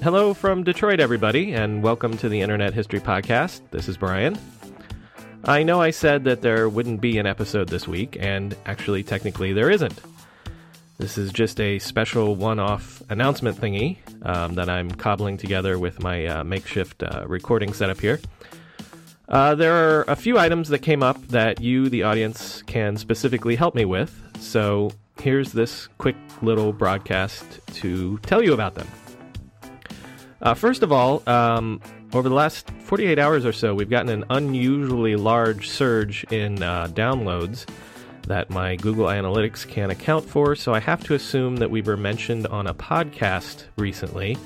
Hello from Detroit, everybody, and welcome to the Internet History Podcast. This is Brian. I know I said that there wouldn't be an episode this week, and actually, technically, there isn't. This is just a special one off announcement thingy um, that I'm cobbling together with my uh, makeshift uh, recording setup here. Uh, there are a few items that came up that you, the audience, can specifically help me with, so here's this quick little broadcast to tell you about them. Uh, first of all, um, over the last 48 hours or so, we've gotten an unusually large surge in uh, downloads that my Google Analytics can't account for, so I have to assume that we were mentioned on a podcast recently.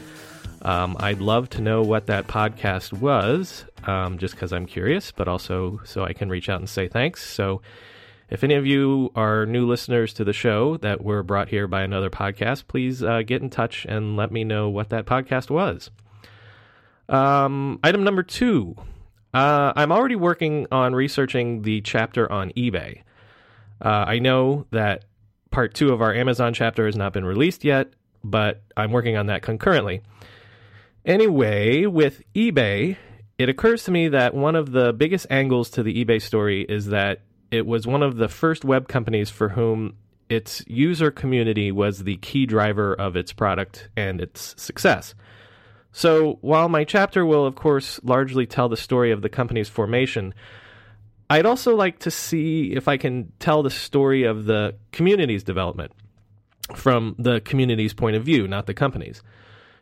Um, I'd love to know what that podcast was, um, just because I'm curious, but also so I can reach out and say thanks. So, if any of you are new listeners to the show that were brought here by another podcast, please uh, get in touch and let me know what that podcast was. Um, item number two uh, I'm already working on researching the chapter on eBay. Uh, I know that part two of our Amazon chapter has not been released yet, but I'm working on that concurrently. Anyway, with eBay, it occurs to me that one of the biggest angles to the eBay story is that it was one of the first web companies for whom its user community was the key driver of its product and its success. So, while my chapter will, of course, largely tell the story of the company's formation, I'd also like to see if I can tell the story of the community's development from the community's point of view, not the company's.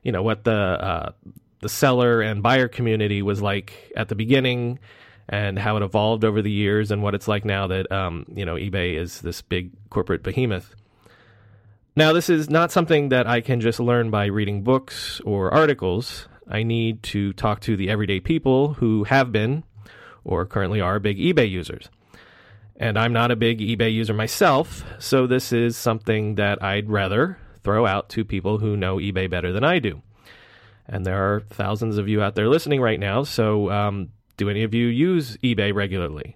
You know, what the, uh, the seller and buyer community was like at the beginning and how it evolved over the years and what it's like now that um, you know eBay is this big corporate behemoth. Now, this is not something that I can just learn by reading books or articles. I need to talk to the everyday people who have been or currently are big eBay users. And I'm not a big eBay user myself, so this is something that I'd rather throw out to people who know eBay better than I do. And there are thousands of you out there listening right now, so um, do any of you use eBay regularly?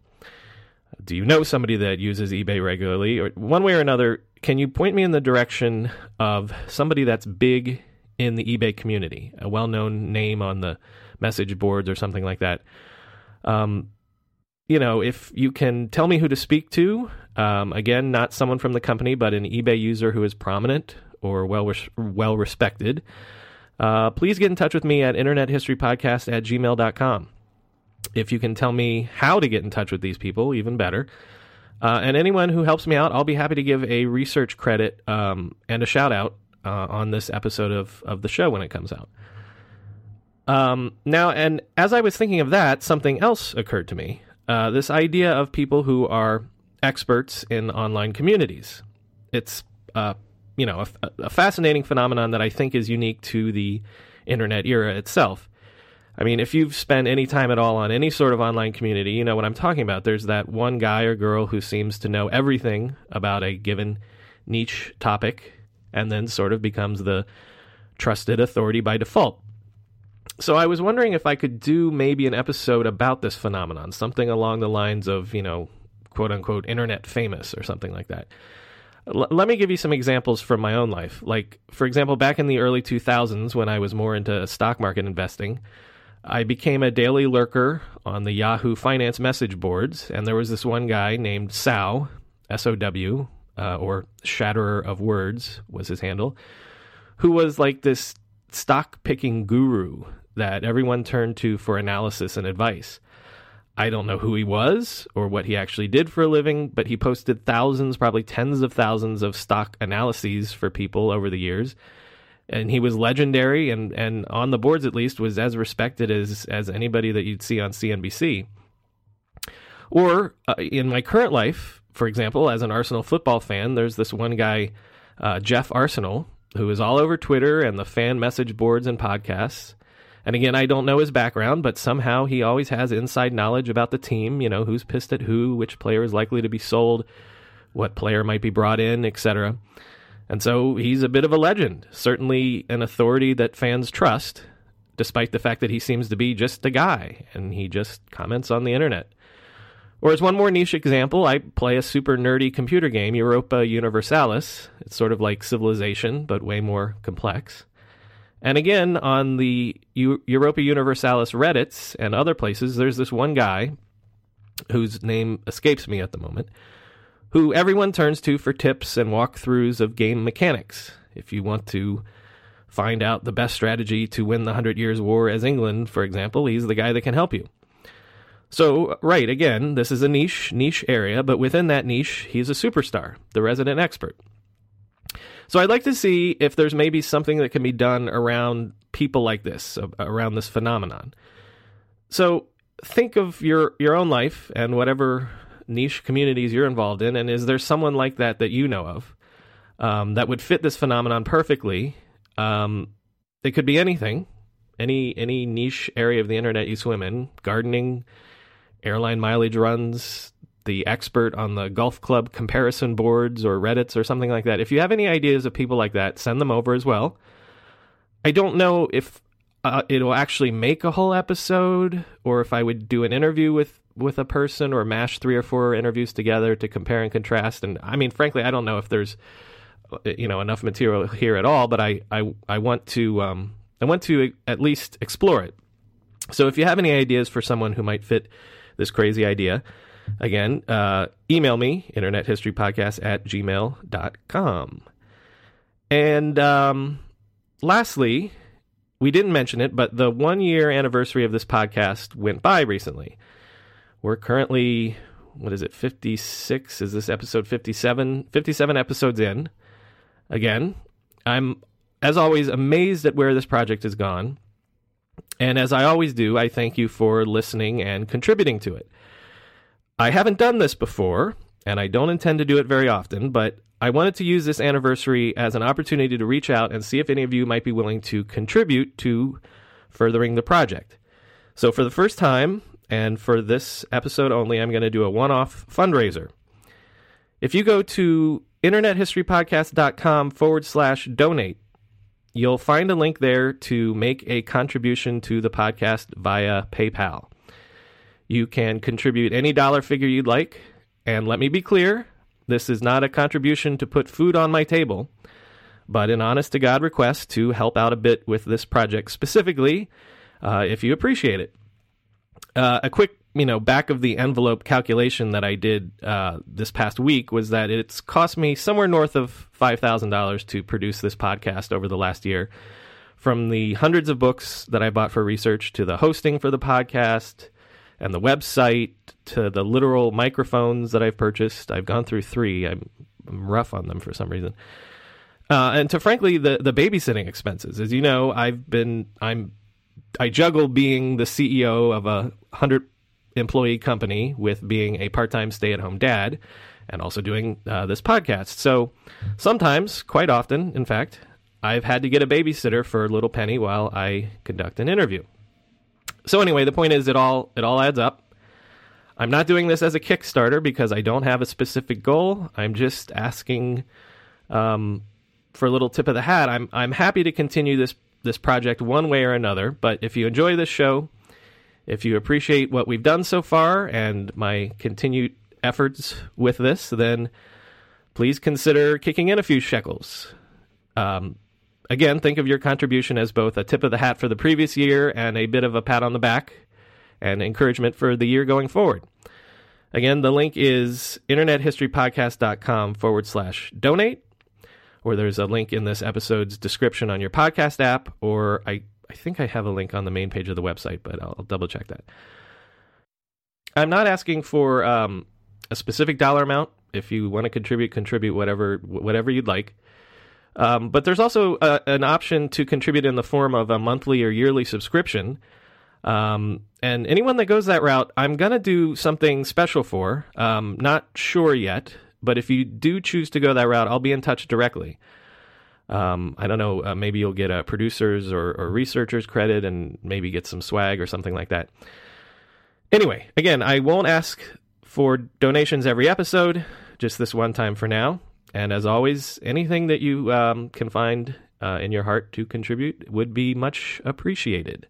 Do you know somebody that uses eBay regularly? Or one way or another, can you point me in the direction of somebody that's big in the eBay community, a well known name on the message boards or something like that? Um, you know, if you can tell me who to speak to, um, again, not someone from the company, but an eBay user who is prominent or well res- well respected, uh, please get in touch with me at internethistorypodcast at gmail.com. If you can tell me how to get in touch with these people, even better. Uh, and anyone who helps me out, I'll be happy to give a research credit um, and a shout out uh, on this episode of, of the show when it comes out. Um, now, and as I was thinking of that, something else occurred to me. Uh, this idea of people who are experts in online communities. It's, uh, you know, a, a fascinating phenomenon that I think is unique to the internet era itself. I mean, if you've spent any time at all on any sort of online community, you know what I'm talking about. There's that one guy or girl who seems to know everything about a given niche topic and then sort of becomes the trusted authority by default. So I was wondering if I could do maybe an episode about this phenomenon, something along the lines of, you know, quote unquote, internet famous or something like that. L- let me give you some examples from my own life. Like, for example, back in the early 2000s when I was more into stock market investing, I became a daily lurker on the Yahoo Finance message boards, and there was this one guy named Sow, S O W, uh, or Shatterer of Words was his handle, who was like this stock picking guru that everyone turned to for analysis and advice. I don't know who he was or what he actually did for a living, but he posted thousands, probably tens of thousands of stock analyses for people over the years and he was legendary and and on the boards at least was as respected as as anybody that you'd see on CNBC. Or uh, in my current life, for example, as an Arsenal football fan, there's this one guy, uh, Jeff Arsenal, who is all over Twitter and the fan message boards and podcasts. And again, I don't know his background, but somehow he always has inside knowledge about the team. You know, who's pissed at who, which player is likely to be sold, what player might be brought in, etc. And so he's a bit of a legend, certainly an authority that fans trust, despite the fact that he seems to be just a guy and he just comments on the internet. Or as one more niche example, I play a super nerdy computer game, Europa Universalis. It's sort of like Civilization, but way more complex. And again, on the U- Europa Universalis Reddits and other places, there's this one guy whose name escapes me at the moment, who everyone turns to for tips and walkthroughs of game mechanics. If you want to find out the best strategy to win the Hundred Years' War as England, for example, he's the guy that can help you. So, right, again, this is a niche, niche area, but within that niche, he's a superstar, the resident expert. So I'd like to see if there's maybe something that can be done around people like this, around this phenomenon. So think of your your own life and whatever niche communities you're involved in, and is there someone like that that you know of um, that would fit this phenomenon perfectly? Um, it could be anything, any any niche area of the internet you swim in, gardening, airline mileage runs, the expert on the golf club comparison boards or Reddits or something like that. If you have any ideas of people like that, send them over as well. I don't know if uh, it'll actually make a whole episode or if I would do an interview with with a person or mash three or four interviews together to compare and contrast. And I mean, frankly, I don't know if there's uh, you know enough material here at all, but I I, I want to um, I want to at least explore it. So if you have any ideas for someone who might fit this crazy idea, Again, uh, email me, internethistorypodcast at gmail.com. And um, lastly, we didn't mention it, but the one year anniversary of this podcast went by recently. We're currently, what is it, 56? Is this episode 57? 57 episodes in. Again, I'm, as always, amazed at where this project has gone. And as I always do, I thank you for listening and contributing to it. I haven't done this before, and I don't intend to do it very often, but I wanted to use this anniversary as an opportunity to reach out and see if any of you might be willing to contribute to furthering the project. So, for the first time, and for this episode only, I'm going to do a one off fundraiser. If you go to internethistorypodcast.com forward slash donate, you'll find a link there to make a contribution to the podcast via PayPal. You can contribute any dollar figure you'd like. And let me be clear this is not a contribution to put food on my table, but an honest to God request to help out a bit with this project specifically uh, if you appreciate it. Uh, a quick you know back of the envelope calculation that I did uh, this past week was that it's cost me somewhere north of five thousand dollars to produce this podcast over the last year. From the hundreds of books that I bought for research to the hosting for the podcast, and the website to the literal microphones that I've purchased. I've gone through three. I'm, I'm rough on them for some reason. Uh, and to frankly, the the babysitting expenses. As you know, I've been I'm I juggle being the CEO of a hundred employee company with being a part time stay at home dad, and also doing uh, this podcast. So sometimes, quite often, in fact, I've had to get a babysitter for little Penny while I conduct an interview. So anyway, the point is it all it all adds up. I'm not doing this as a Kickstarter because I don't have a specific goal. I'm just asking um, for a little tip of the hat. I'm I'm happy to continue this this project one way or another. But if you enjoy this show, if you appreciate what we've done so far and my continued efforts with this, then please consider kicking in a few shekels. Um, again, think of your contribution as both a tip of the hat for the previous year and a bit of a pat on the back and encouragement for the year going forward. Again, the link is internethistorypodcast.com forward slash donate, or there's a link in this episode's description on your podcast app, or I, I think I have a link on the main page of the website, but I'll, I'll double check that. I'm not asking for um, a specific dollar amount. If you want to contribute, contribute whatever whatever you'd like. Um, but there's also a, an option to contribute in the form of a monthly or yearly subscription. Um, and anyone that goes that route, I'm going to do something special for. Um, not sure yet, but if you do choose to go that route, I'll be in touch directly. Um, I don't know, uh, maybe you'll get a producers or, or researchers credit and maybe get some swag or something like that. Anyway, again, I won't ask for donations every episode, just this one time for now. And as always, anything that you um, can find uh, in your heart to contribute would be much appreciated.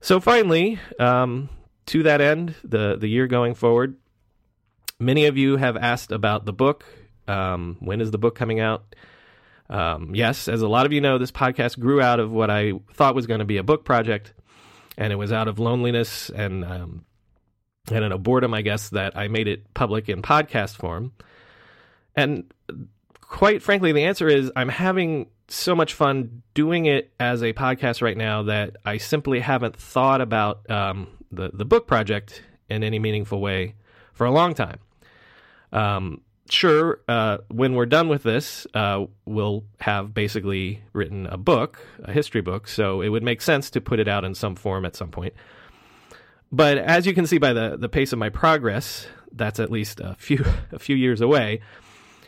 So finally, um, to that end, the the year going forward, many of you have asked about the book. Um, when is the book coming out? Um, yes, as a lot of you know, this podcast grew out of what I thought was going to be a book project, and it was out of loneliness and um, and a boredom, I guess, that I made it public in podcast form. And quite frankly, the answer is I'm having so much fun doing it as a podcast right now that I simply haven't thought about um, the the book project in any meaningful way for a long time. Um, sure, uh, when we're done with this, uh, we'll have basically written a book, a history book. So it would make sense to put it out in some form at some point. But as you can see by the the pace of my progress, that's at least a few a few years away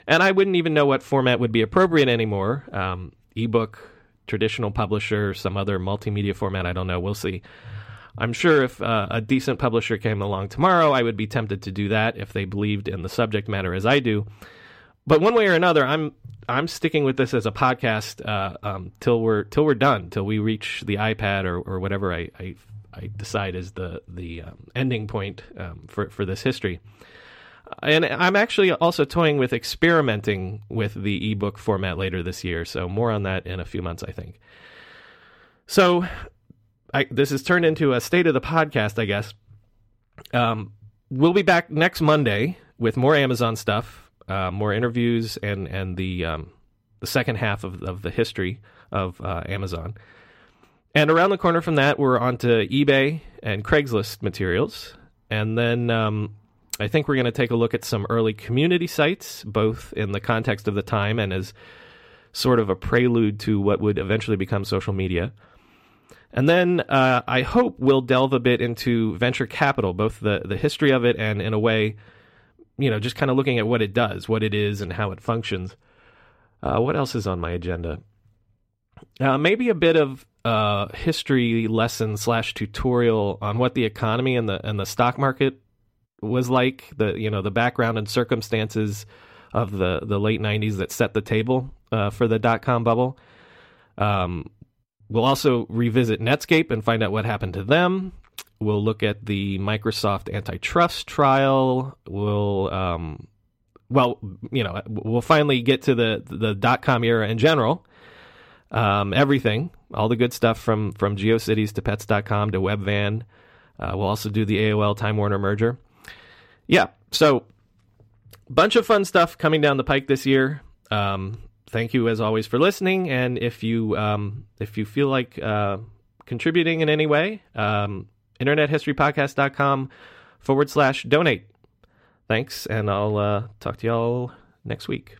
and I wouldn't even know what format would be appropriate anymore. Um, ebook, traditional publisher, some other multimedia format. I don't know. We'll see. I'm sure if uh, a decent publisher came along tomorrow, I would be tempted to do that if they believed in the subject matter as I do. But one way or another, I'm I'm sticking with this as a podcast uh, um, till we're till we're done, till we reach the iPad or, or whatever I, I, I decide is the the um, ending point um, for for this history and I'm actually also toying with experimenting with the ebook format later this year. So more on that in a few months, I think. So I, this has turned into a state of the podcast, I guess. Um, we'll be back next Monday with more Amazon stuff, uh, more interviews, and and the um, the second half of of the history of uh, Amazon. And around the corner from that, we're onto eBay and Craigslist materials, and then um, I think we're going to take a look at some early community sites, both in the context of the time and as sort of a prelude to what would eventually become social media. And then uh, I hope we'll delve a bit into venture capital, both the, the history of it and, in a way, you know, just kind of looking at what it does, what it is, and how it functions. Uh, what else is on my agenda? Uh, maybe a bit of uh, history lesson slash tutorial on what the economy and the and the stock market was like, the you know the background and circumstances of the the late '90s that set the table uh, for the dot com bubble. Um, we'll also revisit Netscape and find out what happened to them. We'll look at the Microsoft antitrust trial. We'll um, well, you know, we'll finally get to the the dot com era in general. Um, everything, all the good stuff from from GeoCities to Pets.com to Webvan. Uh, we'll also do the AOL Time Warner merger yeah, so bunch of fun stuff coming down the pike this year. Um, thank you as always for listening, and if you um, if you feel like uh, contributing in any way, um, internethistorypodcast.com forward slash donate. Thanks, and I'll uh, talk to y'all next week.